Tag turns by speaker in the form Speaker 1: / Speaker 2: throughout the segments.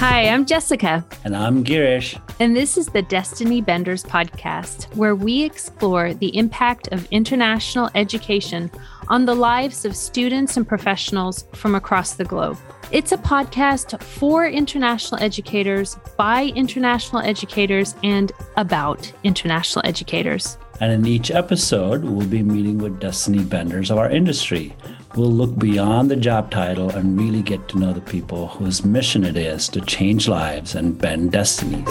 Speaker 1: Hi, I'm Jessica.
Speaker 2: And I'm Girish.
Speaker 1: And this is the Destiny Benders podcast, where we explore the impact of international education on the lives of students and professionals from across the globe. It's a podcast for international educators, by international educators, and about international educators.
Speaker 2: And in each episode, we'll be meeting with Destiny Benders of our industry We'll look beyond the job title and really get to know the people whose mission it is to change lives and bend destinies.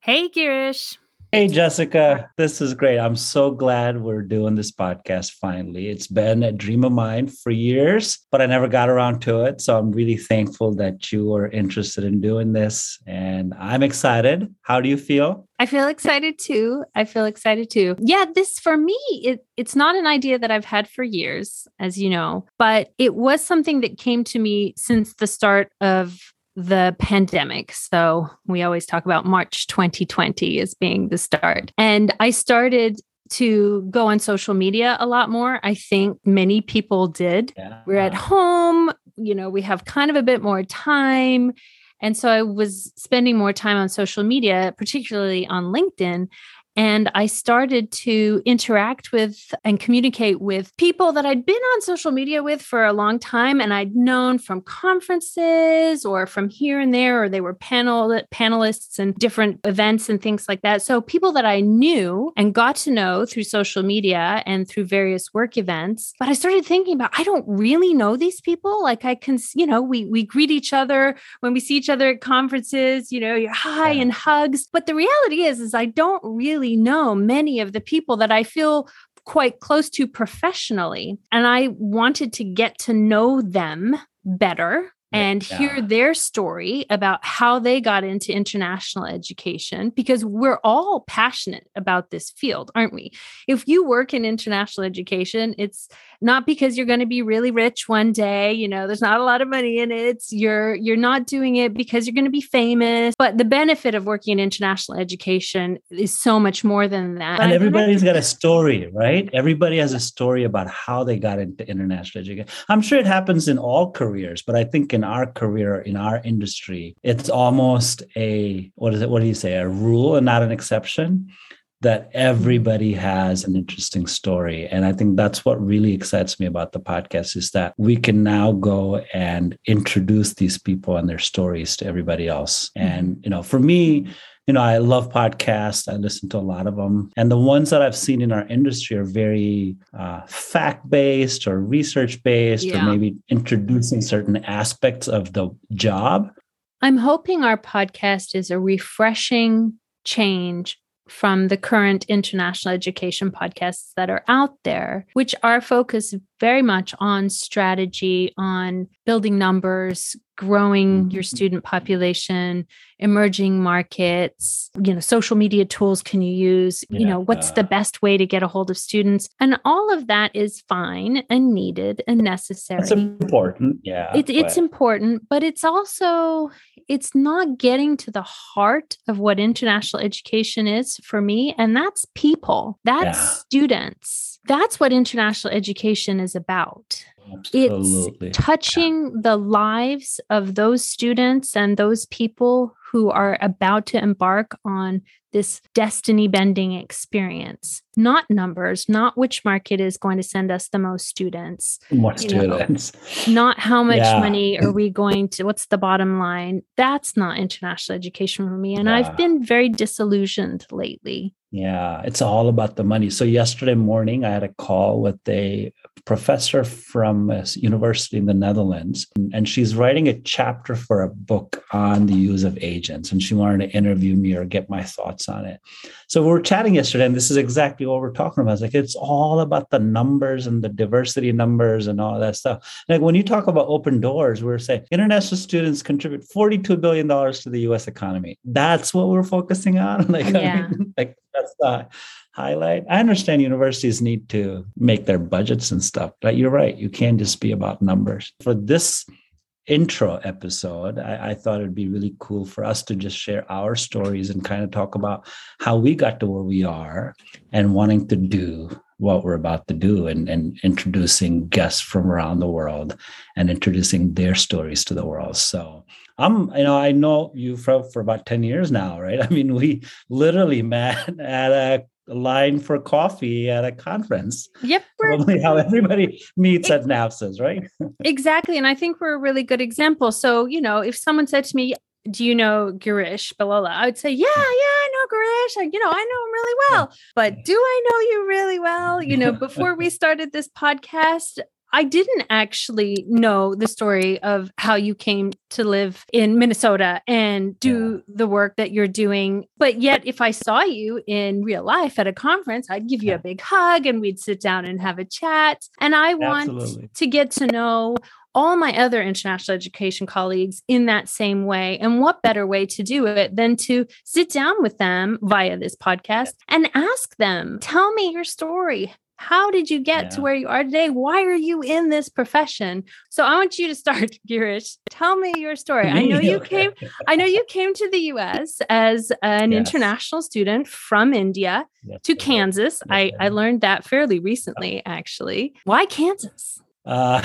Speaker 1: Hey, Girish.
Speaker 2: Hey, Jessica. This is great. I'm so glad we're doing this podcast finally. It's been a dream of mine for years, but I never got around to it. So I'm really thankful that you are interested in doing this. And I'm excited. How do you feel?
Speaker 1: I feel excited too. I feel excited too. Yeah, this for me, it, it's not an idea that I've had for years, as you know, but it was something that came to me since the start of the pandemic. So we always talk about March 2020 as being the start. And I started to go on social media a lot more. I think many people did. Yeah. We're at home, you know, we have kind of a bit more time. And so I was spending more time on social media, particularly on LinkedIn. And I started to interact with and communicate with people that I'd been on social media with for a long time and I'd known from conferences or from here and there, or they were panel panelists and different events and things like that. So people that I knew and got to know through social media and through various work events. But I started thinking about I don't really know these people. Like I can, you know, we we greet each other when we see each other at conferences, you know, you're hi yeah. and hugs. But the reality is, is I don't really really know many of the people that I feel quite close to professionally. And I wanted to get to know them better and yeah. hear their story about how they got into international education because we're all passionate about this field, aren't we? If you work in international education, it's not because you're going to be really rich one day you know there's not a lot of money in it you're you're not doing it because you're going to be famous. But the benefit of working in international education is so much more than that.
Speaker 2: And everybody's got a story right? Everybody has a story about how they got into international education. I'm sure it happens in all careers but i think in our career in our industry it's almost a what is it what do you say a rule and not an exception that everybody has an interesting story and i think that's what really excites me about the podcast is that we can now go and introduce these people and their stories to everybody else mm-hmm. and you know for me you know i love podcasts. I listen to a lot of them and the ones that i've seen in our industry are very uh, fact-based or research-based yeah. or maybe introducing certain aspects of the job.
Speaker 1: I'm hoping our podcast is a refreshing change from the current international education podcasts that are out there, which are focused very much on strategy, on building numbers, growing your mm-hmm. student population, emerging markets, you know, social media tools can you use, yeah, you know, what's uh, the best way to get a hold of students? And all of that is fine and needed and necessary.
Speaker 2: It's important. Yeah.
Speaker 1: It, it's important, but it's also it's not getting to the heart of what international education is for me and that's people. That's yeah. students. That's what international education is about. Absolutely. It's touching yeah. the lives of those students and those people who are about to embark on this destiny bending experience not numbers not which market is going to send us the most students
Speaker 2: more students
Speaker 1: know, not how much yeah. money are we going to what's the bottom line that's not international education for me and yeah. i've been very disillusioned lately
Speaker 2: yeah, it's all about the money. So yesterday morning, I had a call with a professor from a university in the Netherlands, and she's writing a chapter for a book on the use of agents, and she wanted to interview me or get my thoughts on it. So we were chatting yesterday, and this is exactly what we're talking about. It's like it's all about the numbers and the diversity numbers and all that stuff. Like when you talk about open doors, we're saying international students contribute $42 billion to the US economy. That's what we're focusing on. Like, yeah. I mean, like that's the highlight. I understand universities need to make their budgets and stuff, but you're right. You can't just be about numbers. For this intro episode, I, I, thought it'd be really cool for us to just share our stories and kind of talk about how we got to where we are and wanting to do what we're about to do and, and introducing guests from around the world and introducing their stories to the world. So I'm, you know, I know you for, for about 10 years now, right? I mean, we literally met at a line for coffee at a conference.
Speaker 1: Yep.
Speaker 2: Probably how everybody meets it, at NAFSAs, right?
Speaker 1: exactly. And I think we're a really good example. So, you know, if someone said to me, do you know Girish Ballolla? I would say, yeah, hmm. yeah, I know Girish. I, you know, I know him really well. But do I know you really well? You know, before we started this podcast, I didn't actually know the story of how you came to live in Minnesota and do yeah. the work that you're doing. But yet, if I saw you in real life at a conference, I'd give you a big hug and we'd sit down and have a chat. And I want Absolutely. to get to know all my other international education colleagues in that same way. And what better way to do it than to sit down with them via this podcast and ask them, tell me your story. How did you get yeah. to where you are today? Why are you in this profession? So I want you to start, Girish. Tell me your story. I know you came, I know you came to the US as an yes. international student from India yes. to Kansas. Yes. I, I learned that fairly recently, actually. Why Kansas?
Speaker 2: Uh,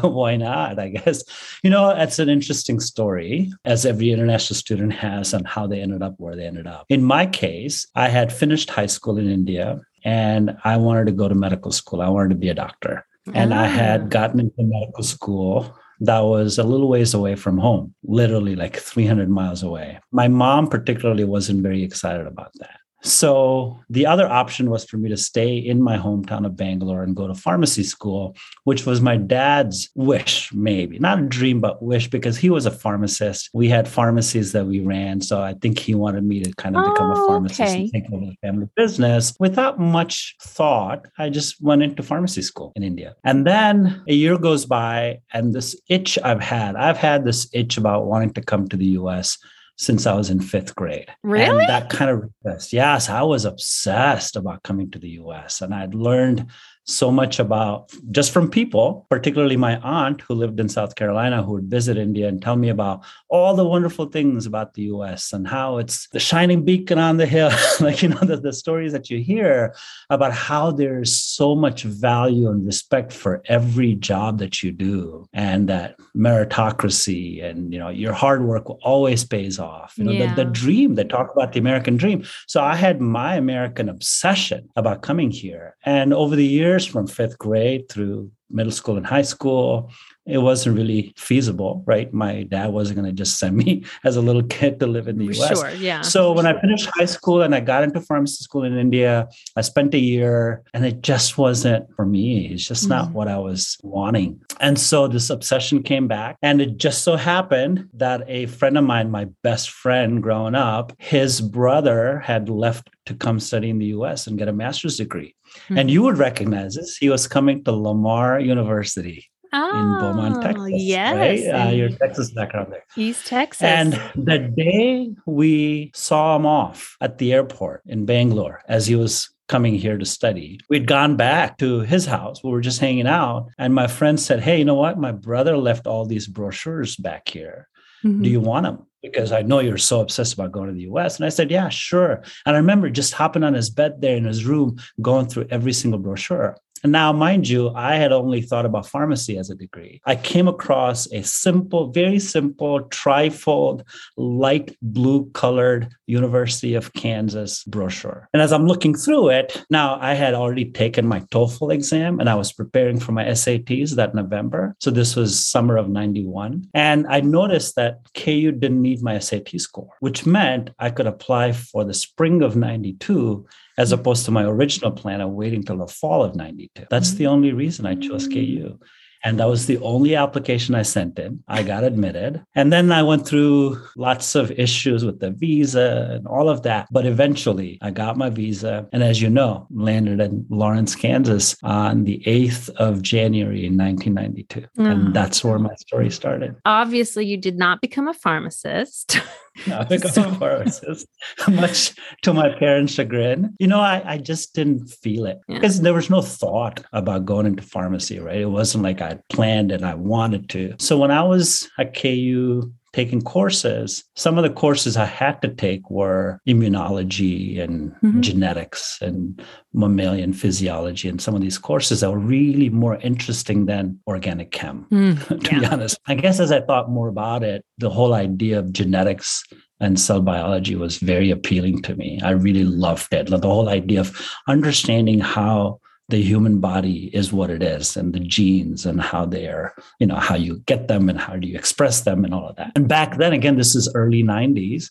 Speaker 2: why not? I guess. You know, that's an interesting story, as every international student has, on how they ended up where they ended up. In my case, I had finished high school in India and I wanted to go to medical school. I wanted to be a doctor. And I had ah. gotten into medical school that was a little ways away from home, literally like 300 miles away. My mom, particularly, wasn't very excited about that. So the other option was for me to stay in my hometown of Bangalore and go to pharmacy school, which was my dad's wish, maybe not a dream, but wish because he was a pharmacist. We had pharmacies that we ran. So I think he wanted me to kind of oh, become a oh, pharmacist okay. and take over the family business. Without much thought, I just went into pharmacy school in India. And then a year goes by, and this itch I've had, I've had this itch about wanting to come to the US since I was in fifth grade.
Speaker 1: Really?
Speaker 2: And that kind of yes, I was obsessed about coming to the US. And I'd learned so much about just from people, particularly my aunt who lived in South Carolina, who would visit India and tell me about all the wonderful things about the US and how it's the shining beacon on the hill. like, you know, the, the stories that you hear about how there's so much value and respect for every job that you do and that meritocracy and, you know, your hard work always pays off. You know, yeah. the, the dream, they talk about the American dream. So I had my American obsession about coming here. And over the years, years from fifth grade through middle school and high school it wasn't really feasible, right? My dad wasn't going to just send me as a little kid to live in the US.
Speaker 1: Sure, yeah.
Speaker 2: So when sure. I finished high school and I got into pharmacy school in India, I spent a year and it just wasn't for me. It's just not mm-hmm. what I was wanting. And so this obsession came back. And it just so happened that a friend of mine, my best friend growing up, his brother had left to come study in the US and get a master's degree. Mm-hmm. And you would recognize this. He was coming to Lamar University oh, in Beaumont, Texas.
Speaker 1: Yes.
Speaker 2: Right? Uh, your Texas background there.
Speaker 1: East Texas.
Speaker 2: And the day we saw him off at the airport in Bangalore as he was coming here to study. We'd gone back to his house. We were just hanging out. And my friend said, Hey, you know what? My brother left all these brochures back here. Mm-hmm. Do you want them? Because I know you're so obsessed about going to the US. And I said, Yeah, sure. And I remember just hopping on his bed there in his room, going through every single brochure. And now, mind you, I had only thought about pharmacy as a degree. I came across a simple, very simple, trifold, light blue colored University of Kansas brochure. And as I'm looking through it, now I had already taken my TOEFL exam and I was preparing for my SATs that November. So this was summer of 91. And I noticed that KU didn't need my SAT score, which meant I could apply for the spring of 92 as mm. opposed to my original plan of waiting till the fall of 92. That's the only reason I chose KU. And that was the only application I sent in. I got admitted. And then I went through lots of issues with the visa and all of that. But eventually I got my visa. And as you know, landed in Lawrence, Kansas on the 8th of January in 1992. Mm. And that's where my story started.
Speaker 1: Obviously, you did not become a pharmacist.
Speaker 2: No, a much to my parents' chagrin. You know, I, I just didn't feel it
Speaker 1: Yeah.
Speaker 2: because there was no thought about going into pharmacy, right? It wasn't like I planned and I wanted to. So when I was at KU taking courses, some of the courses I had to take were immunology and
Speaker 1: Mhm.
Speaker 2: genetics and mammalian physiology and some of these courses that were really more interesting than organic chem
Speaker 1: Mm,
Speaker 2: to be honest. I guess as I thought more about it, the whole idea of genetics and cell biology was very appealing to me. I really loved it. The whole idea of understanding how the human body is what it is and the genes and how they are, you know, how you get them and how do you express them and all of that. And back then, again, this is early 90s.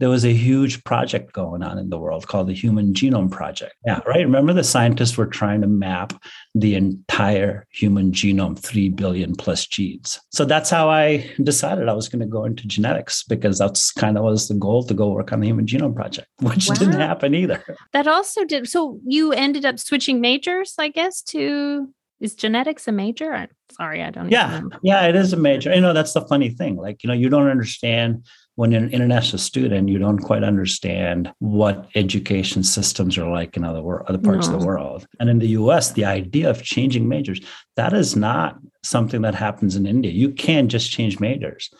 Speaker 2: There was a huge project going on in the world called the Human Genome Project. Yeah, right. Remember, the scientists were trying to map the entire human genome, 3 billion plus genes. So that's how I decided I was going to go into genetics because that's kind of was the goal to go work on the Human Genome Project, which didn't happen either.
Speaker 1: that also did. So you ended up switching majors, I guess, to is genetics a major? I'm sorry, I don't
Speaker 2: Yeah, yeah, it is a major. You know, that's the funny thing. Like, you know, you don't understand when you're an international student, you don't quite understand what education systems are like in other wor- other parts of the world. And in the US, the idea of changing majors, that is not something that happens in India. You can't just change majors.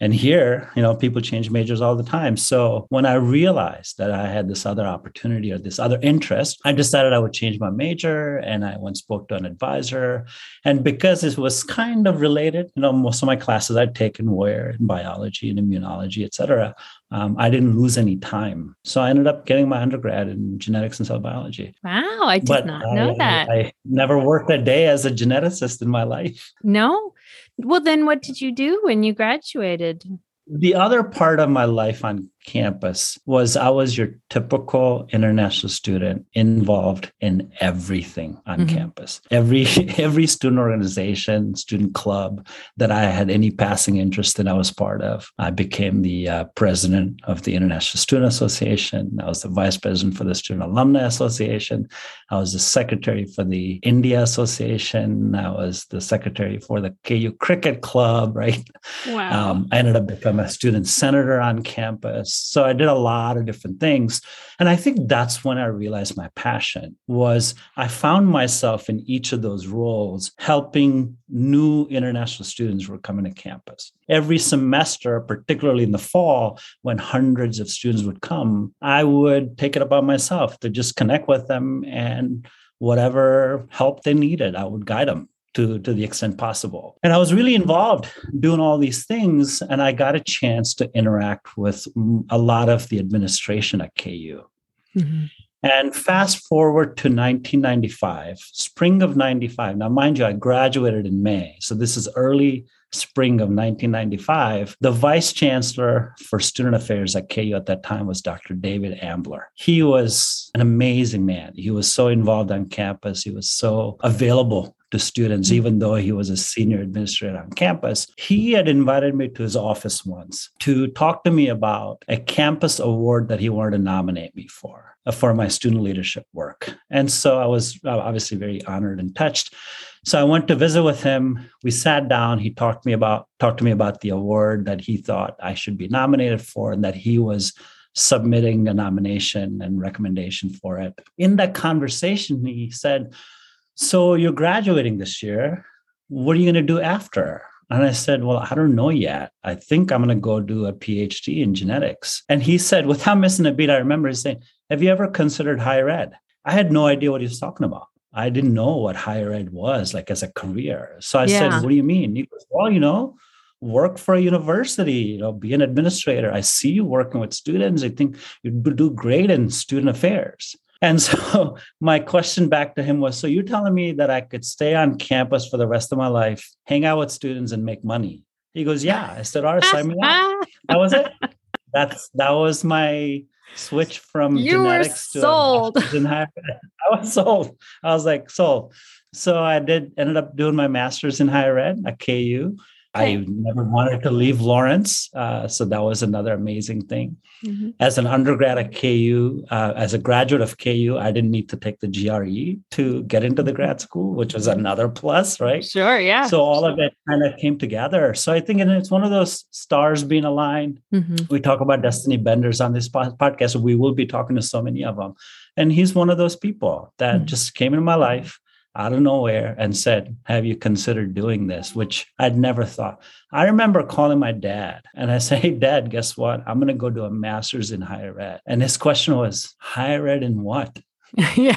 Speaker 2: And here, you know, people change majors all the time. So when I realized that I had this other opportunity or this other interest, I decided I would change my major and I went and spoke to an advisor. And because it was kind of related, you know, most of my classes I'd taken were in biology and immunology, et cetera. Um, I didn't lose any time. So I ended up getting my undergrad in genetics and cell biology.
Speaker 1: Wow, I did not know
Speaker 2: I,
Speaker 1: that.
Speaker 2: I never worked a day as a geneticist in my life.
Speaker 1: no. Well, then what did you do when you graduated?
Speaker 2: The other part of my life on campus was I was your typical international student involved in everything on
Speaker 1: Mhm.
Speaker 2: campus. Every every student organization, student club that I had any passing interest in, I was part of. I became the uh, president of the International Student Association. I was the vice president for the Student Alumni Association. I was the secretary for the India Association. I was the secretary for the KU Cricket Club, right?
Speaker 1: Wow.
Speaker 2: Um, I ended up becoming a student senator on campus. So I did a lot of different things. And I think that's when I realized my passion was I found myself in each of those roles helping new international students who were coming to campus. Every semester, particularly in the fall, when hundreds of students would come, I would take it upon myself to just connect with them and whatever help they needed, I would guide them to, to the extent possible. And I was really involved doing all these things. And I got a chance to interact with a lot of the administration at KU.
Speaker 1: Mhm.
Speaker 2: And fast forward to 1995, spring of 95. Now, mind you, I graduated in May. So this is early spring of 1995. The vice chancellor for student affairs at KU at that time was Dr. David Ambler. He was an amazing man. He was so involved on campus, he was so available to students, even though he was a senior administrator on campus. He had invited me to his office once to talk to me about a campus award that he wanted to nominate me for, uh, for my student leadership work. And so I was uh, obviously very honored and touched. So I went to visit with him. We sat down. He talked to me about talked to me about the award that he thought I should be nominated for, and that he was submitting a nomination and recommendation for it. In that conversation, he said, so you're graduating this year. What are you going to do after? And I said, Well, I don't know yet. I think I'm going to go do a PhD in genetics. And he said, without missing a beat, I remember he saying, Have you ever considered higher ed? I had no idea what he was talking about. I didn't know what higher ed was like as a career. So I
Speaker 1: Yeah.
Speaker 2: said, What do you mean? He goes, Well, you know, work for a university, you know, be an administrator. I see you working with students. I think you'd do great in student affairs. And so my question back to him was So you're telling me that I could stay on campus for the rest of my life, hang out with students, and make money? He goes, Yeah. I said, All right, sign me up. That was it. That's that was my switch from
Speaker 1: You
Speaker 2: genetics to
Speaker 1: sold.
Speaker 2: master's in higher ed. I was sold. I was like, sold. So I did ended up doing my master's in higher ed at KU. I never wanted to leave Lawrence. Uh, so that was another amazing thing. Mm-hmm. As an undergrad at KU, uh, as a graduate of KU, I didn't need to take the GRE to get into the grad school, which was another plus, right?
Speaker 1: Sure, yeah.
Speaker 2: So all of it kind of came together. So I think it's one of those stars being aligned. Mm-hmm. We talk about destiny benders on this podcast. We will be talking to so many of them. And he's one of those people that mm-hmm. just came into my life out of nowhere and said, Have you considered doing this? Which I'd never thought. I remember calling my dad and I said, Hey, dad, guess what? I'm going to go do a master's in higher ed. And his question was, Higher ed in what? yeah.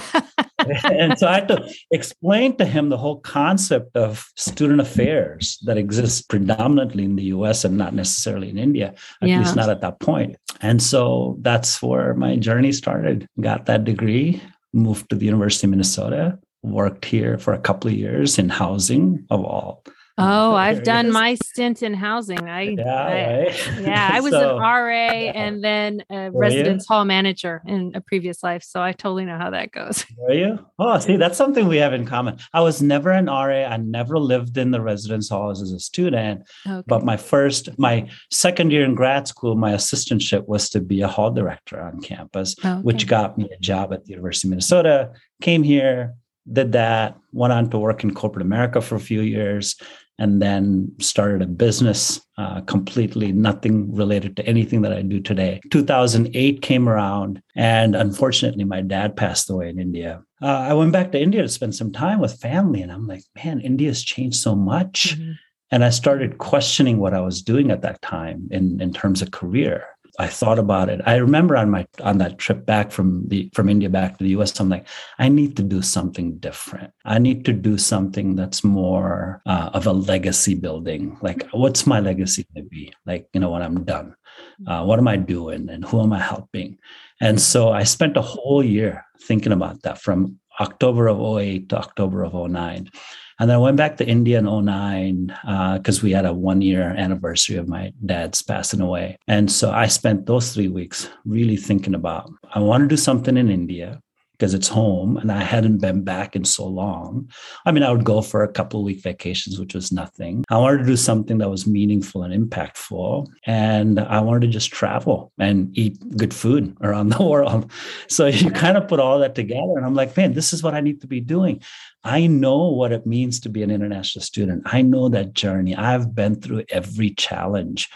Speaker 2: and so I had to explain to him the whole concept of student affairs that exists predominantly in the US and not necessarily in India, at yeah. least not at that point. And so that's where my journey started. Got that degree, moved to the University of Minnesota, worked here for a couple of years in housing of all
Speaker 1: Oh, I've done my stint in housing. I yeah, I, right? yeah, I was so, an RA yeah. and then a Were residence you? hall manager in a previous life, so I totally know how that goes.
Speaker 2: Were you? Oh, see, that's something we have in common. I was never an RA. I never lived in the residence halls as a student. Okay. But my first, my second year in grad school, my assistantship was to be a hall director on campus, okay. which got me a job at the University of Minnesota. Came here, did that, went on to work in corporate America for a few years, and then started a business uh, completely nothing related to anything that I do today. 2008 came around, and unfortunately, my dad passed away in India. Uh, I went back to India to spend some time with family, and I'm like, man, India's changed so much. Mm-hmm. And I started questioning what I was doing at that time in, in terms of career. I thought about it. I remember on my on that trip back from the from India back to the US, I'm like, I need to do something different. I need to do something that's more uh, of a legacy building. Like, what's my legacy going to be? Like, you know, when I'm done, uh, what am I doing, and who am I helping? And so I spent a whole year thinking about that from October of 08 to October of 09. And then I went back to India in 09 because uh, we had a one year anniversary of my dad's passing away. And so I spent those three weeks really thinking about I want to do something in India because it's home and I hadn't been back in so long. I mean, I would go for a couple of week vacations, which was nothing. I wanted to do something that was meaningful and impactful. And I wanted to just travel and eat good food around the world. So you kind of put all that together. And I'm like, man, this is what I need to be doing. I know what it means to be an international student. I know that journey. I've been through every challenge.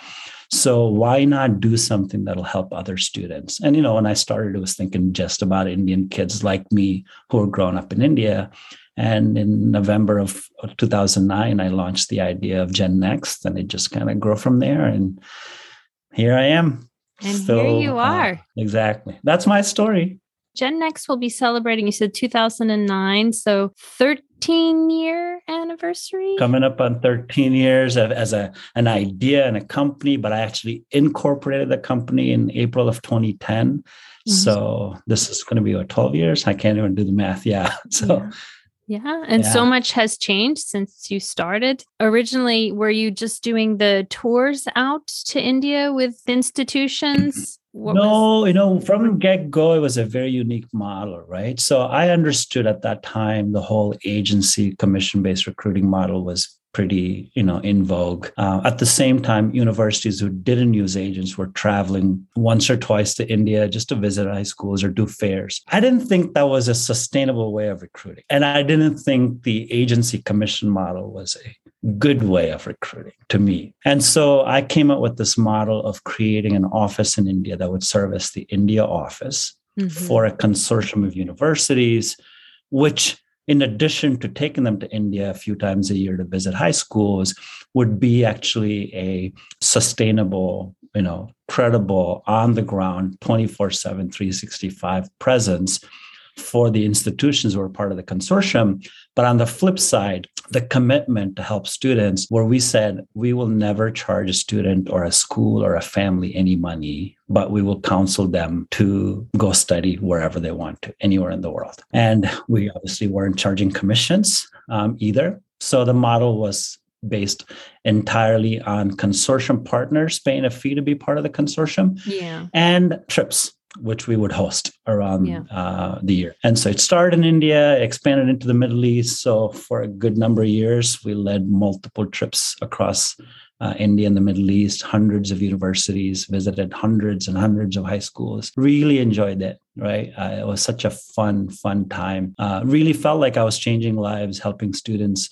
Speaker 2: So why not do something that'll help other students? And you know, when I started, I was thinking just about Indian kids like me who are grown up in India. And in November of 2009, I launched the idea of Gen Next, and it just kind of grew from there. And here I am.
Speaker 1: And Still, here you uh, are. Uh,
Speaker 2: exactly. That's my story.
Speaker 1: Gen Next will be celebrating, you said 2009. So 13 year anniversary?
Speaker 2: Coming up on 13 years of, as a, an idea and a company, but I actually incorporated the company in April of 2010. Mm-hmm. So this is going to be what, 12 years? I can't even do the math. Yeah. So.
Speaker 1: Yeah. Yeah. And yeah. so much has changed since you started. Originally, were you just doing the tours out to India with institutions?
Speaker 2: What no, was- you know, from get go, it was a very unique model, right? So I understood at that time the whole agency commission based recruiting model was pretty you know in vogue uh, at the same time universities who didn't use agents were traveling once or twice to india just to visit high schools or do fairs i didn't think that was a sustainable way of recruiting and i didn't think the agency commission model was a good way of recruiting to me. And so I came up with this model of creating an office in India that would service the India office mm-hmm. for a consortium of universities, which in addition to taking them to India a few times a year to visit high schools, would be actually a sustainable, you know, credible, on the ground, 24 7, 365 presence for the institutions who are part of the consortium. But on the flip side, the commitment to help students, where we said we will never charge a student or a school or a family any money, but we will counsel them to go study wherever they want to, anywhere in the world. And we obviously weren't charging commissions um, either. So the model was based entirely on consortium partners paying a fee to be part of the consortium
Speaker 1: yeah.
Speaker 2: and trips which we would host around
Speaker 1: Yeah.
Speaker 2: uh, the year. And so it started in India, expanded into the Middle East. So for a good number of years, we led multiple trips across uh, India and the Middle East, hundreds of universities, visited hundreds and hundreds of high schools. Really enjoyed it, right? Uh, it was such a fun, fun time. Uh, really felt like I was changing lives, helping students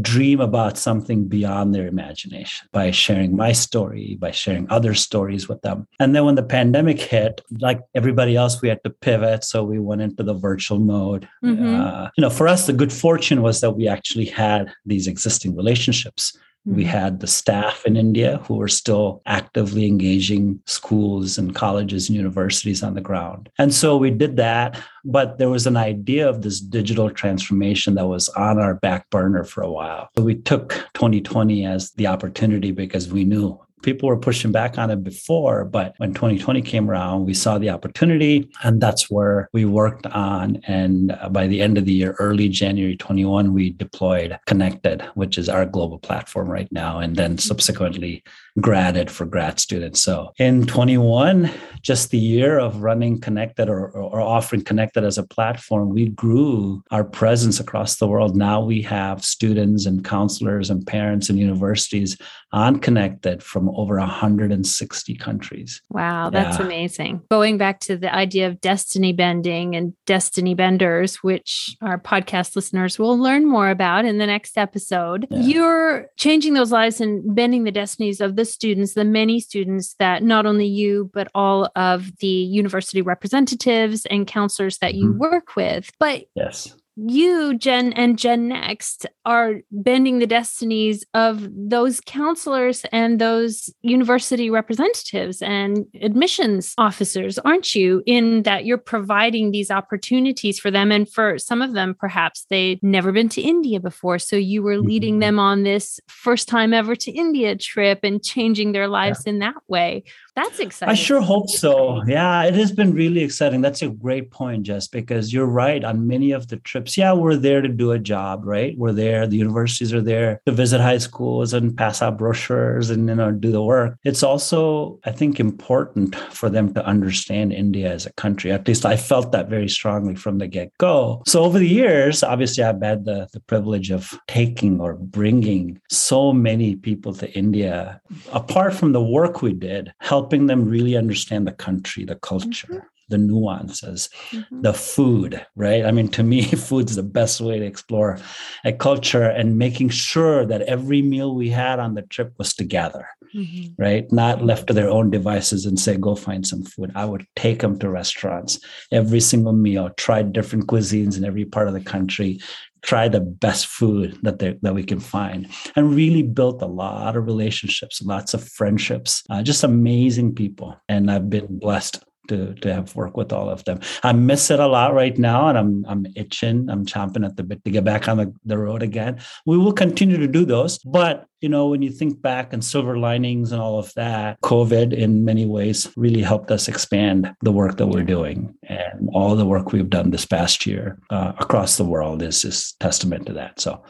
Speaker 2: dream about something beyond their imagination by sharing my story, by sharing other stories with them. And then when the pandemic hit, like everybody else, we had to pivot. So we went into the virtual mode.
Speaker 1: Mhm.
Speaker 2: Uh, you know, for us, the good fortune was that we actually had these existing relationships. We
Speaker 1: Mhm.
Speaker 2: had the staff in India who were still actively engaging schools and colleges and universities on the ground. And so we did that. But there was an idea of this digital transformation that was on our back burner for a while. So we took 2020 as the opportunity because we knew people were pushing back on it before but when 2020 came around we saw the opportunity and that's where we worked on and by the end of the year early january 21 we deployed connected which is our global platform right now and then subsequently graded for grad students so in 21 just the year of running connected or, or offering connected as a platform we grew our presence across the world now we have students and counselors and parents and universities on connected from over 160 countries
Speaker 1: Wow, that's
Speaker 2: Yeah.
Speaker 1: amazing. Going back to the idea of destiny bending and destiny benders, which our podcast listeners will learn more about in the next episode,
Speaker 2: Yeah.
Speaker 1: you're changing those lives and bending the destinies of the students, the many students that not only you, but all of the university representatives and counselors that you
Speaker 2: Mhm.
Speaker 1: work with. But
Speaker 2: yes
Speaker 1: you, Jen and Gen Next, are bending the destinies of those counselors and those university representatives and admissions officers, aren't you? In that you're providing these opportunities for them. And for some of them, perhaps they'd never been to India before. So you were leading
Speaker 2: Mhm.
Speaker 1: them on this first time ever to India trip and changing their lives in that way. That's exciting.
Speaker 2: I sure hope so. Yeah, it has been really exciting. That's a great point, Jess, because you're right. On many of the trips, yeah, we're there to do a job, right? We're there. The universities are there to visit high schools and pass out brochures and you know do the work. It's also, I think, important for them to understand India as a country. At least I felt that very strongly from the get go. So over the years, obviously, I've had the the privilege of taking or bringing so many people to India. Apart from the work we did, helping them really understand the country, the culture, mm-hmm. The nuances,
Speaker 1: Mhm.
Speaker 2: the food, right? I mean, to me, food's the best way to explore a culture and making sure that every meal we had on the trip was together,
Speaker 1: Mhm.
Speaker 2: right? Not left to their own devices and say, go find some food. I would take them to restaurants every single meal, try different cuisines in every part of the country, try the best food that they, that we can find and really built a lot of relationships lots of friendships uh, just amazing people and i've been blessed to, to have worked with all of them. I miss it a lot right now, and I'm I'm itching. I'm chomping at the bit to get back on the, the road again. We will continue to do those, but you know, when you think back and silver linings and all of that, COVID in many ways really helped us expand the work that we're doing, and all the work we've done this past year uh, across the world is just testament to that. So,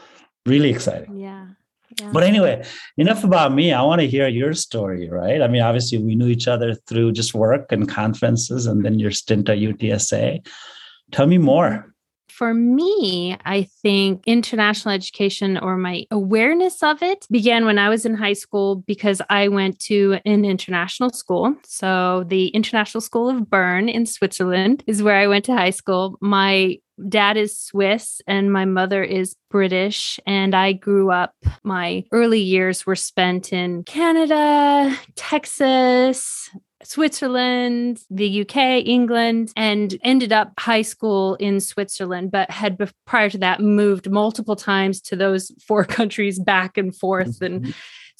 Speaker 2: really exciting.
Speaker 1: Yeah. Yeah.
Speaker 2: But anyway, enough about me. I want to hear your story, right? I mean, obviously, we knew each other through just work and conferences, and then your stint at UTSA. Tell me more.
Speaker 1: for me, I think international education or my awareness of it began when I was in high school because I went to an international school. So, the International School of Bern in Switzerland is where I went to high school. My dad is Swiss and my mother is British. And I grew up, my early years were spent in Canada, Texas, Switzerland, the UK, England, and ended up high school in Switzerland, but had prior to that moved multiple times to those four countries back and forth and mm-hmm.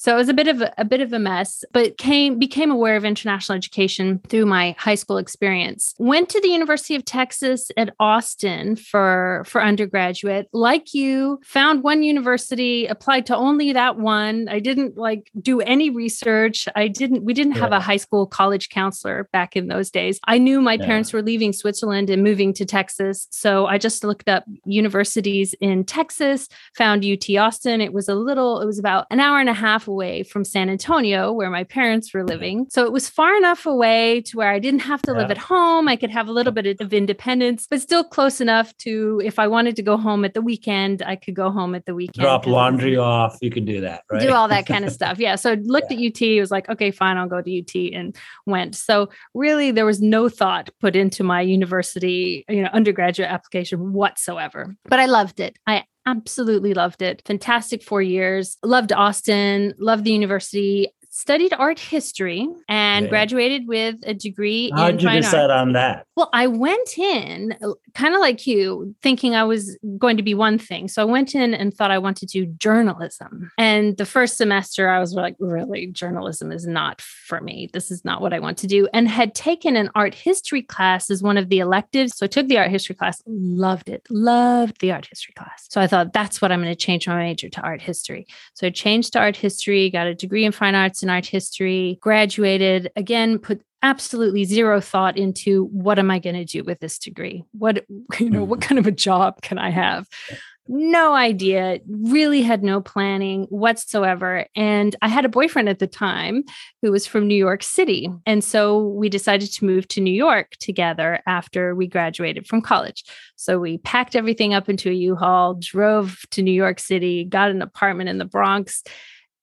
Speaker 1: So it was a bit of a, a bit of a mess, but came became aware of international education through my high school experience. Went to the University of Texas at Austin for for undergraduate. Like you, found one university, applied to only that one. I didn't like do any research. I didn't we didn't have
Speaker 2: Yeah.
Speaker 1: a high school college counselor back in those days. I knew my
Speaker 2: Yeah.
Speaker 1: parents were leaving Switzerland and moving to Texas, so I just looked up universities in Texas, found UT Austin. It was a little it was about an hour and a half away from San Antonio, where my parents were mm-hmm. living. So it was far enough away to where I didn't have to yeah. live at home. I could have a little bit of independence, but still close enough to if I wanted to go home at the weekend, I could go home at the weekend.
Speaker 2: Drop laundry off. You can do that, right?
Speaker 1: Do all that kind of stuff. Yeah. So looked yeah. at UT, it was like, okay, fine, I'll go to UT and went. So really there was no thought put into my university, you know, undergraduate application whatsoever. But I loved it. I absolutely loved it. Fantastic four years. Loved Austin, loved the university studied art history and yeah. graduated with a degree
Speaker 2: How'd in you fine decide art. on that?
Speaker 1: Well, I went in uh, kind of like you, thinking I was going to be one thing. So I went in and thought I wanted to do journalism. And the first semester, I was like, really, journalism is not for me. This is not what I want to do. And had taken an art history class as one of the electives. So I took the art history class, loved it, loved the art history class. So I thought that's what I'm going to change my major to art history. So I changed to art history, got a degree in fine arts and art history, graduated, again, put absolutely zero thought into what am I going to do with this degree? What, you know, what mm-hmm. kind of a job can I have? no idea, really had no planning whatsoever. And I had a boyfriend at the time who was from New York City. And so we decided to move to New York together after we graduated from college. So we packed everything up into a U Haul, drove to New York City, got an apartment in the Bronx.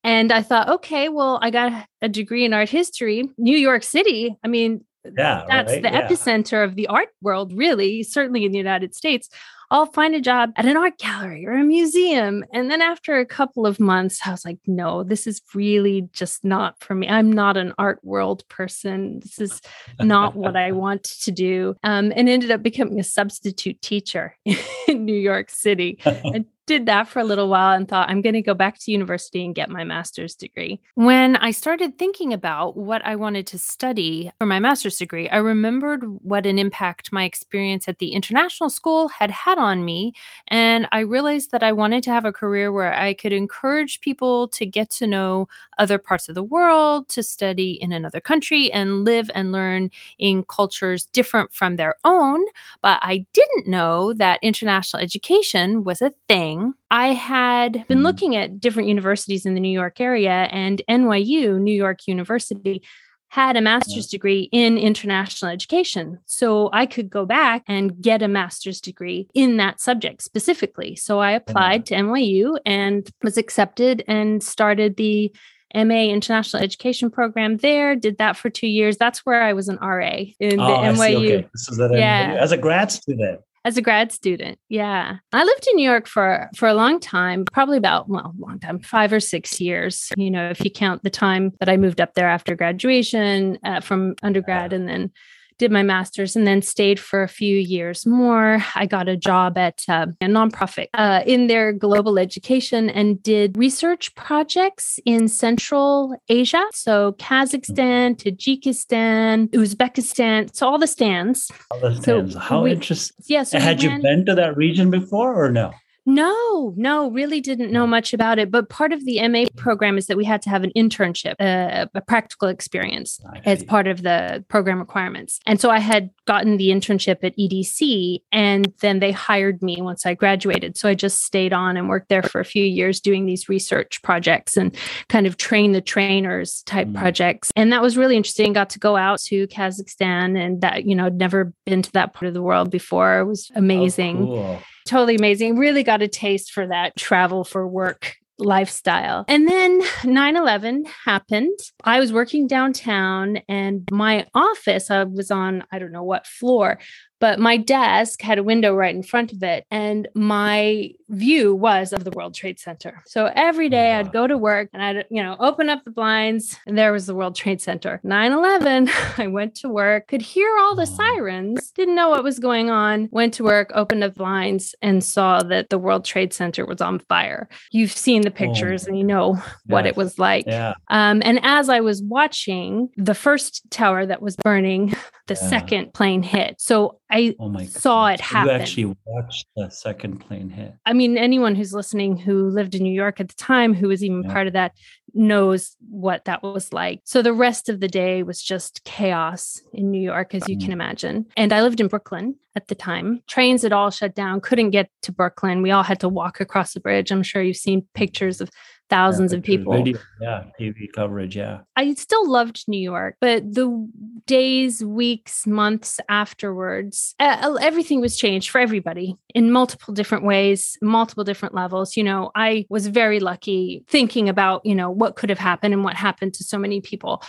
Speaker 1: And I thought, okay, well, I got a degree in art history, New York City. I mean, yeah, that's right? the yeah. epicenter of the art world, really, certainly in the United States. I'll find a job at an art gallery or a museum. And then after a couple of months, I was like, no, this is really just not for me. I'm not an art world person. This is not what I want to do. Um, and ended up becoming a substitute teacher in New York City. and did that for a little while and thought, I'm going to go back to university and get my master's degree. When I started thinking about what I wanted to study for my master's degree, I remembered what an impact my experience at the international school had had on me. And I realized that I wanted to have a career where I could encourage people to get to know other parts of the world, to study in another country, and live and learn in cultures different from their own. But I didn't know that international education was a thing I had been mm-hmm. looking at different universities in the New York area, and NYU, New York University, had a master's degree in international education. So I could go back and get a master's degree in that subject specifically. So I applied to NYU and was accepted and started the MA International Education program there. Did that for two years. That's where I was an RA in oh, the NYU. Okay.
Speaker 2: This is yeah. as a grad student
Speaker 1: as a grad student. Yeah. I lived in New York for for a long time, probably about well, long time, 5 or 6 years. You know, if you count the time that I moved up there after graduation uh, from undergrad and then did my master's and then stayed for a few years more. I got a job at uh, a nonprofit uh, in their global education and did research projects in Central Asia. So Kazakhstan, Tajikistan, Uzbekistan. So all the stands.
Speaker 2: All the stands. So How we, interesting. Yes. Yeah, so Had you been to that region before or no?
Speaker 1: No, no, really didn't know much about it. But part of the MA program is that we had to have an internship, uh, a practical experience as part of the program requirements. And so I had gotten the internship at EDC, and then they hired me once I graduated. So I just stayed on and worked there for a few years doing these research projects and kind of train the trainers type mm. projects. And that was really interesting. Got to go out to Kazakhstan, and that, you know, never been to that part of the world before. It was oh, amazing. Oh, cool totally amazing. Really got a taste for that travel for work lifestyle. And then 9 11 happened. I was working downtown and my office, I was on, I don't know what floor, but my desk had a window right in front of it and my view was of the world trade center. So every day i'd go to work and i'd you know open up the blinds and there was the world trade center. 9-11 i went to work could hear all the sirens didn't know what was going on went to work opened up blinds and saw that the world trade center was on fire. You've seen the pictures oh. and you know what it was like.
Speaker 2: Yeah.
Speaker 1: um, and as i was watching the first tower that was burning the yeah. second plane hit. So I oh my saw it happen.
Speaker 2: You actually watched the second plane hit.
Speaker 1: I mean, anyone who's listening who lived in New York at the time, who was even yeah. part of that, knows what that was like. So the rest of the day was just chaos in New York, as you can mm. imagine. And I lived in Brooklyn at the time. Trains had all shut down, couldn't get to Brooklyn. We all had to walk across the bridge. I'm sure you've seen pictures of thousands yeah, of people. Video,
Speaker 2: yeah, TV coverage. Yeah.
Speaker 1: I still loved New York, but the days, weeks, months afterwards, uh, everything was changed for everybody in multiple different ways, multiple different levels. You know, I was very lucky thinking about, you know, what could have happened and what happened to so many people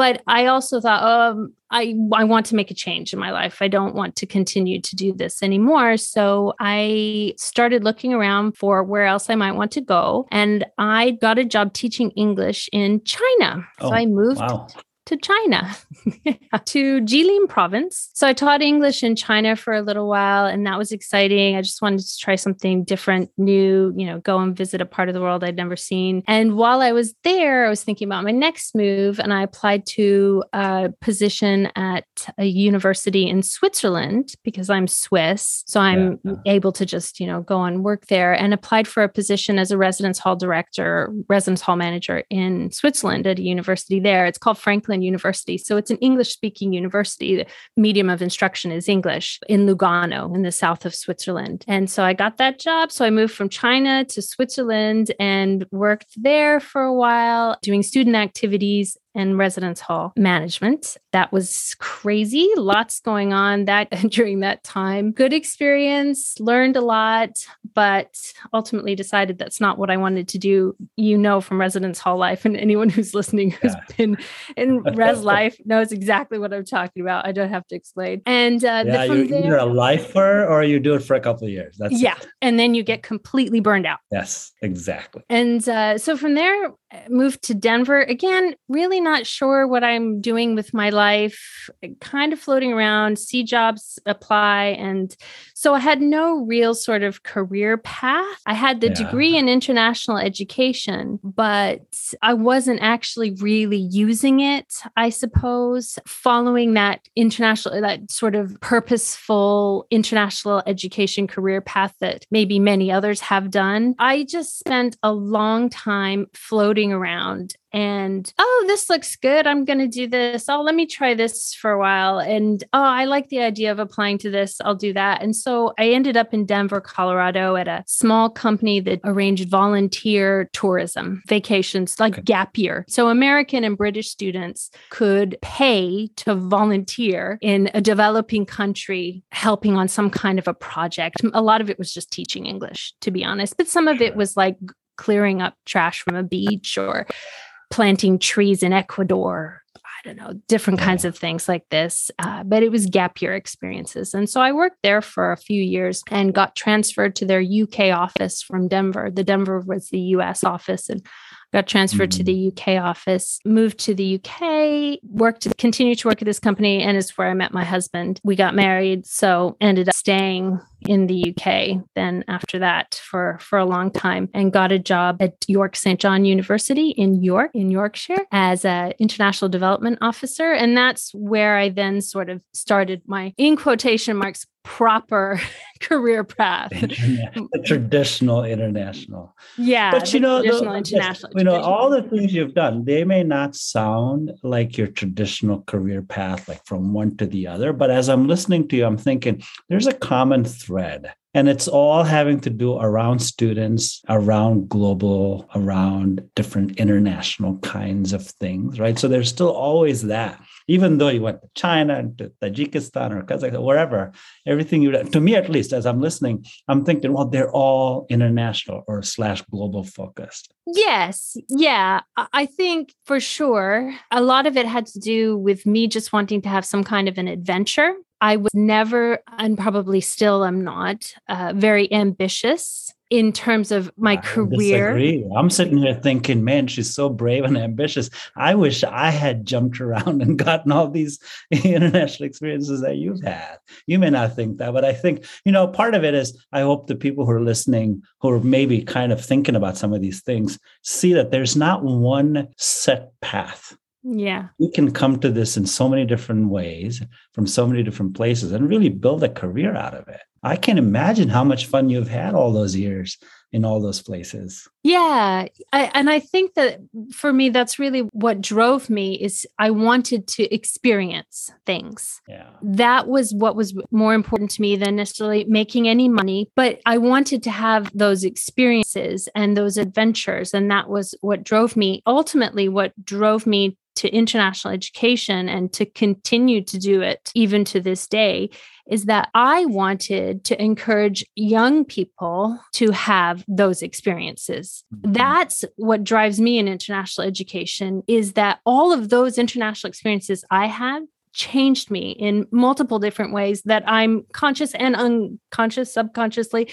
Speaker 1: but I also thought, um, I I want to make a change in my life. I don't want to continue to do this anymore. So I started looking around for where else I might want to go, and I got a job teaching English in China. Oh, so I moved wow to China, to Jilin province. So I taught English in China for a little while, and that was exciting. I just wanted to try something different, new, you know, go and visit a part of the world I'd never seen. And while I was there, I was thinking about my next move, and I applied to a position at a university in Switzerland because I'm Swiss. So I'm yeah. able to just, you know, go and work there and applied for a position as a residence hall director, residence hall manager in Switzerland at a university there. It's called Franklin University. So it's an English speaking university. The medium of instruction is English in Lugano in the south of Switzerland. And so I got that job. So I moved from China to Switzerland and worked there for a while doing student activities and residence hall management. That was crazy. Lots going on that during that time. Good experience, learned a lot, but ultimately decided that's not what I wanted to do. You know from residence hall life and anyone who's listening who's yeah. been in res life knows exactly what I'm talking about. I don't have to explain. And uh
Speaker 2: yeah, the, you're either a lifer or you do it for a couple of years. That's
Speaker 1: yeah. It. And then you get completely burned out.
Speaker 2: Yes, exactly.
Speaker 1: And uh, so from there, moved to Denver again, really not sure what I'm doing with my life, kind of floating around, see jobs apply. And so I had no real sort of career path. I had the yeah. degree in international education, but I wasn't actually really using it, I suppose, following that international, that sort of purposeful international education career path that maybe many others have done. I just spent a long time floating around and oh this looks good. I'm going to do this. Oh let me try this for a while. And oh i like the idea of applying to this. I'll do that. And so i ended up in denver colorado at a small company that arranged volunteer tourism vacations like okay. gap year. So american and british students could pay to volunteer in a developing country helping on some kind of a project. A lot of it was just teaching english to be honest but some of it was like clearing up trash from a beach or planting trees in Ecuador. I don't know, different kinds of things like this. Uh, but it was gap year experiences. And so I worked there for a few years and got transferred to their UK office from Denver. The Denver was the US office. And got transferred mm-hmm. to the UK office, moved to the UK, worked, continued to work at this company, and is where I met my husband. We got married, so ended up staying in the UK then after that for for a long time and got a job at York St John University in York in Yorkshire as an international development officer and that's where I then sort of started my in quotation marks proper career path.
Speaker 2: the traditional international.
Speaker 1: Yeah.
Speaker 2: But you know, the, international. You know, all the things you've done, they may not sound like your traditional career path, like from one to the other. But as I'm listening to you, I'm thinking there's a common thread. And it's all having to do around students, around global, around different international kinds of things, right? So there's still always that even though you went to China, and to Tajikistan, or Kazakhstan, wherever, everything you, to me at least, as I'm listening, I'm thinking, well, they're all international or slash global focused.
Speaker 1: Yes. Yeah. I think for sure, a lot of it had to do with me just wanting to have some kind of an adventure. I was never, and probably still am not, uh, very ambitious in terms of my I career.
Speaker 2: Disagree. I'm sitting here thinking, man, she's so brave and ambitious. I wish I had jumped around and gotten all these international experiences that you've had. You may not think that, but I think, you know, part of it is I hope the people who are listening, who are maybe kind of thinking about some of these things, see that there's not one set path.
Speaker 1: Yeah.
Speaker 2: We can come to this in so many different ways from so many different places and really build a career out of it. I can't imagine how much fun you've had all those years in all those places.
Speaker 1: Yeah. I, and I think that for me, that's really what drove me is I wanted to experience things.
Speaker 2: Yeah.
Speaker 1: That was what was more important to me than necessarily making any money. But I wanted to have those experiences and those adventures. And that was what drove me. Ultimately, what drove me to international education and to continue to do it even to this day is that I wanted to encourage young people to have those experiences. Mm-hmm. That's what drives me in international education is that all of those international experiences I had changed me in multiple different ways that I'm conscious and unconscious subconsciously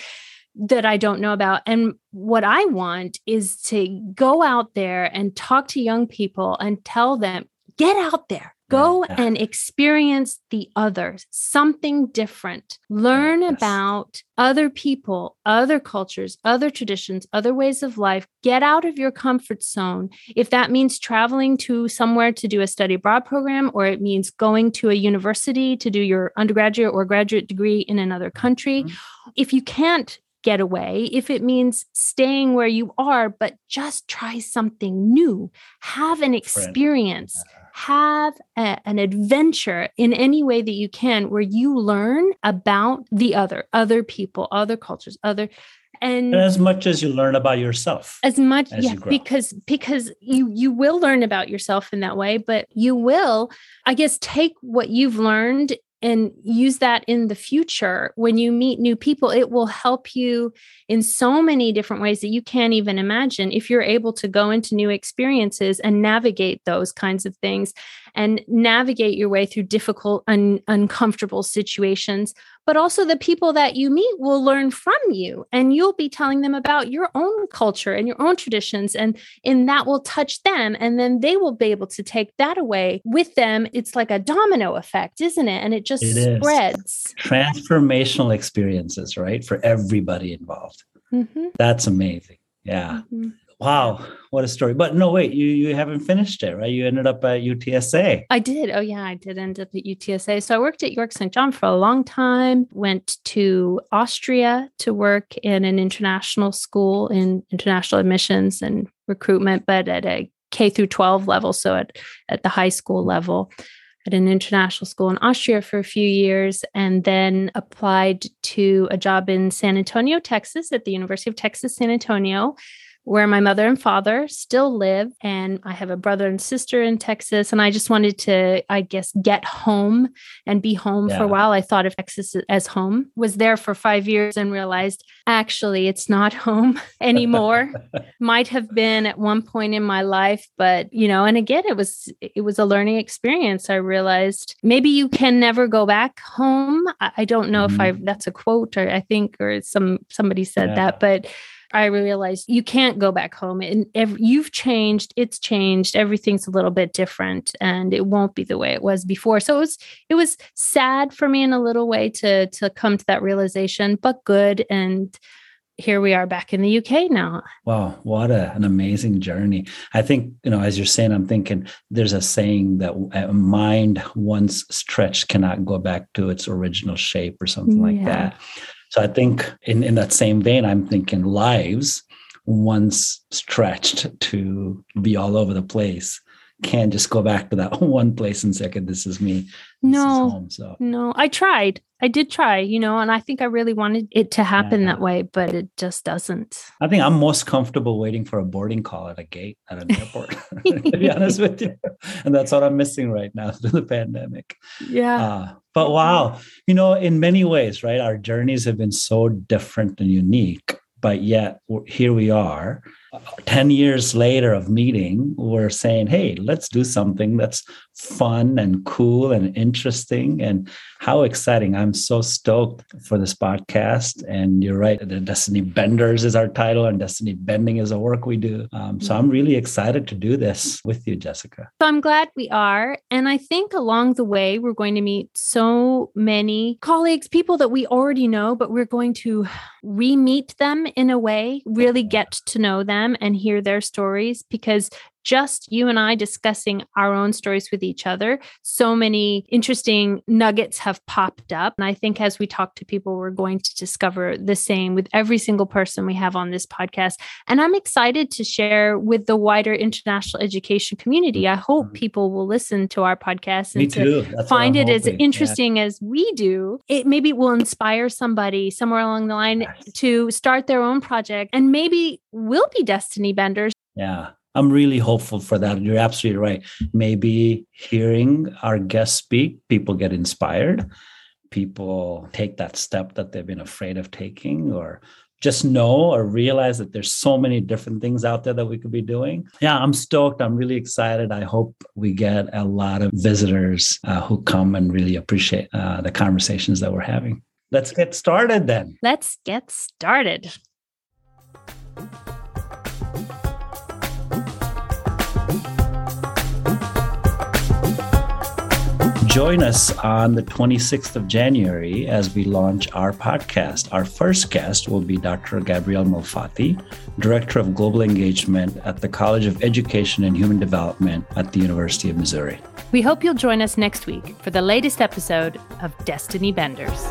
Speaker 1: that I don't know about. And what I want is to go out there and talk to young people and tell them, get out there. Go yeah. and experience the others, something different. Learn yes. about other people, other cultures, other traditions, other ways of life. Get out of your comfort zone. If that means traveling to somewhere to do a study abroad program, or it means going to a university to do your undergraduate or graduate degree in another country, mm-hmm. if you can't get away, if it means staying where you are, but just try something new, have an experience, have a, an adventure in any way that you can where you learn about the other, other people, other cultures, other and,
Speaker 2: and, as much as you learn about yourself
Speaker 1: as much as yeah because because you you will learn about yourself in that way but you will i guess take what you've learned and use that in the future. When you meet new people it will help you in so many different ways that you can't even imagine if you're able to go into new experiences and navigate those kinds of things and navigate your way through difficult un- uncomfortable situations. But also the people that you meet will learn from you and you'll be telling them about your own culture and your own traditions and and that will touch them and then they will be able to take that away with them. It's like a domino effect isn't it? And it just it spreads.
Speaker 2: Is. transformational experiences right for everybody involved. Mm-hmm. that's amazing. Yeah. Mm-hmm. Wow, what a story! But no, wait, you you haven't finished it, right? You ended up at UTSA.
Speaker 1: I did. Oh yeah, I did end up at UTSA. So I worked at York St. John for a long time. Went to Austria to work in an international school in international admissions and recruitment, but at a K through 12 level, so at at the high school level at an international school in Austria for a few years and then applied to a job in San Antonio, Texas at the University of Texas San Antonio where my mother and father still live. And I have a brother and sister in Texas. And I just wanted to, I guess, get home and be home yeah. for a while. I thought of Texas as home, was there for five years and realized actually it's not home anymore. Might have been at one point in my life, but you know, and again, it was it was a learning experience. I realized maybe you can never go back home. I, I don't know mm-hmm. if I that's a quote or I think or some somebody said yeah. that, but I realized you can't go back home and every, you've changed, it's changed, everything's a little bit different and it won't be the way it was before. So it was it was sad for me in a little way to to come to that realization, but good and here we are back in the UK now.
Speaker 2: Wow, what a, an amazing journey. I think, you know, as you're saying, I'm thinking there's a saying that a mind once stretched cannot go back to its original shape or something like that. So I think in, in that same vein, I'm thinking lives once stretched to be all over the place can't just go back to that one place and say, okay, this is me.
Speaker 1: No, home, so no, I tried. I did try, you know, and I think I really wanted it to happen yeah. that way, but it just doesn't.
Speaker 2: I think I'm most comfortable waiting for a boarding call at a gate at an airport, to be honest with you. And that's what I'm missing right now through the pandemic.
Speaker 1: Yeah. Uh,
Speaker 2: but wow, you know, in many ways, right? Our journeys have been so different and unique, but yet here we are 10 years later of meeting, we're saying, hey, let's do something that's fun and cool and interesting. And how exciting. I'm so stoked for this podcast. And you're right, the Destiny Benders is our title, and Destiny Bending is the work we do. Um, so I'm really excited to do this with you, Jessica.
Speaker 1: So I'm glad we are. And I think along the way, we're going to meet so many colleagues, people that we already know, but we're going to re meet them in a way, really get to know them and hear their stories because just you and I discussing our own stories with each other, so many interesting nuggets have popped up. And I think as we talk to people, we're going to discover the same with every single person we have on this podcast. And I'm excited to share with the wider international education community. I hope mm-hmm. people will listen to our podcast
Speaker 2: and to
Speaker 1: find it hoping. as interesting yeah. as we do. It maybe will inspire somebody somewhere along the line yes. to start their own project and maybe will be destiny benders.
Speaker 2: Yeah. I'm really hopeful for that. You're absolutely right. Maybe hearing our guests speak, people get inspired. People take that step that they've been afraid of taking, or just know or realize that there's so many different things out there that we could be doing. Yeah, I'm stoked. I'm really excited. I hope we get a lot of visitors uh, who come and really appreciate uh, the conversations that we're having. Let's get started then.
Speaker 1: Let's get started.
Speaker 2: Join us on the 26th of January as we launch our podcast. Our first guest will be Dr. Gabrielle Malfatti, Director of Global Engagement at the College of Education and Human Development at the University of Missouri.
Speaker 1: We hope you'll join us next week for the latest episode of Destiny Benders.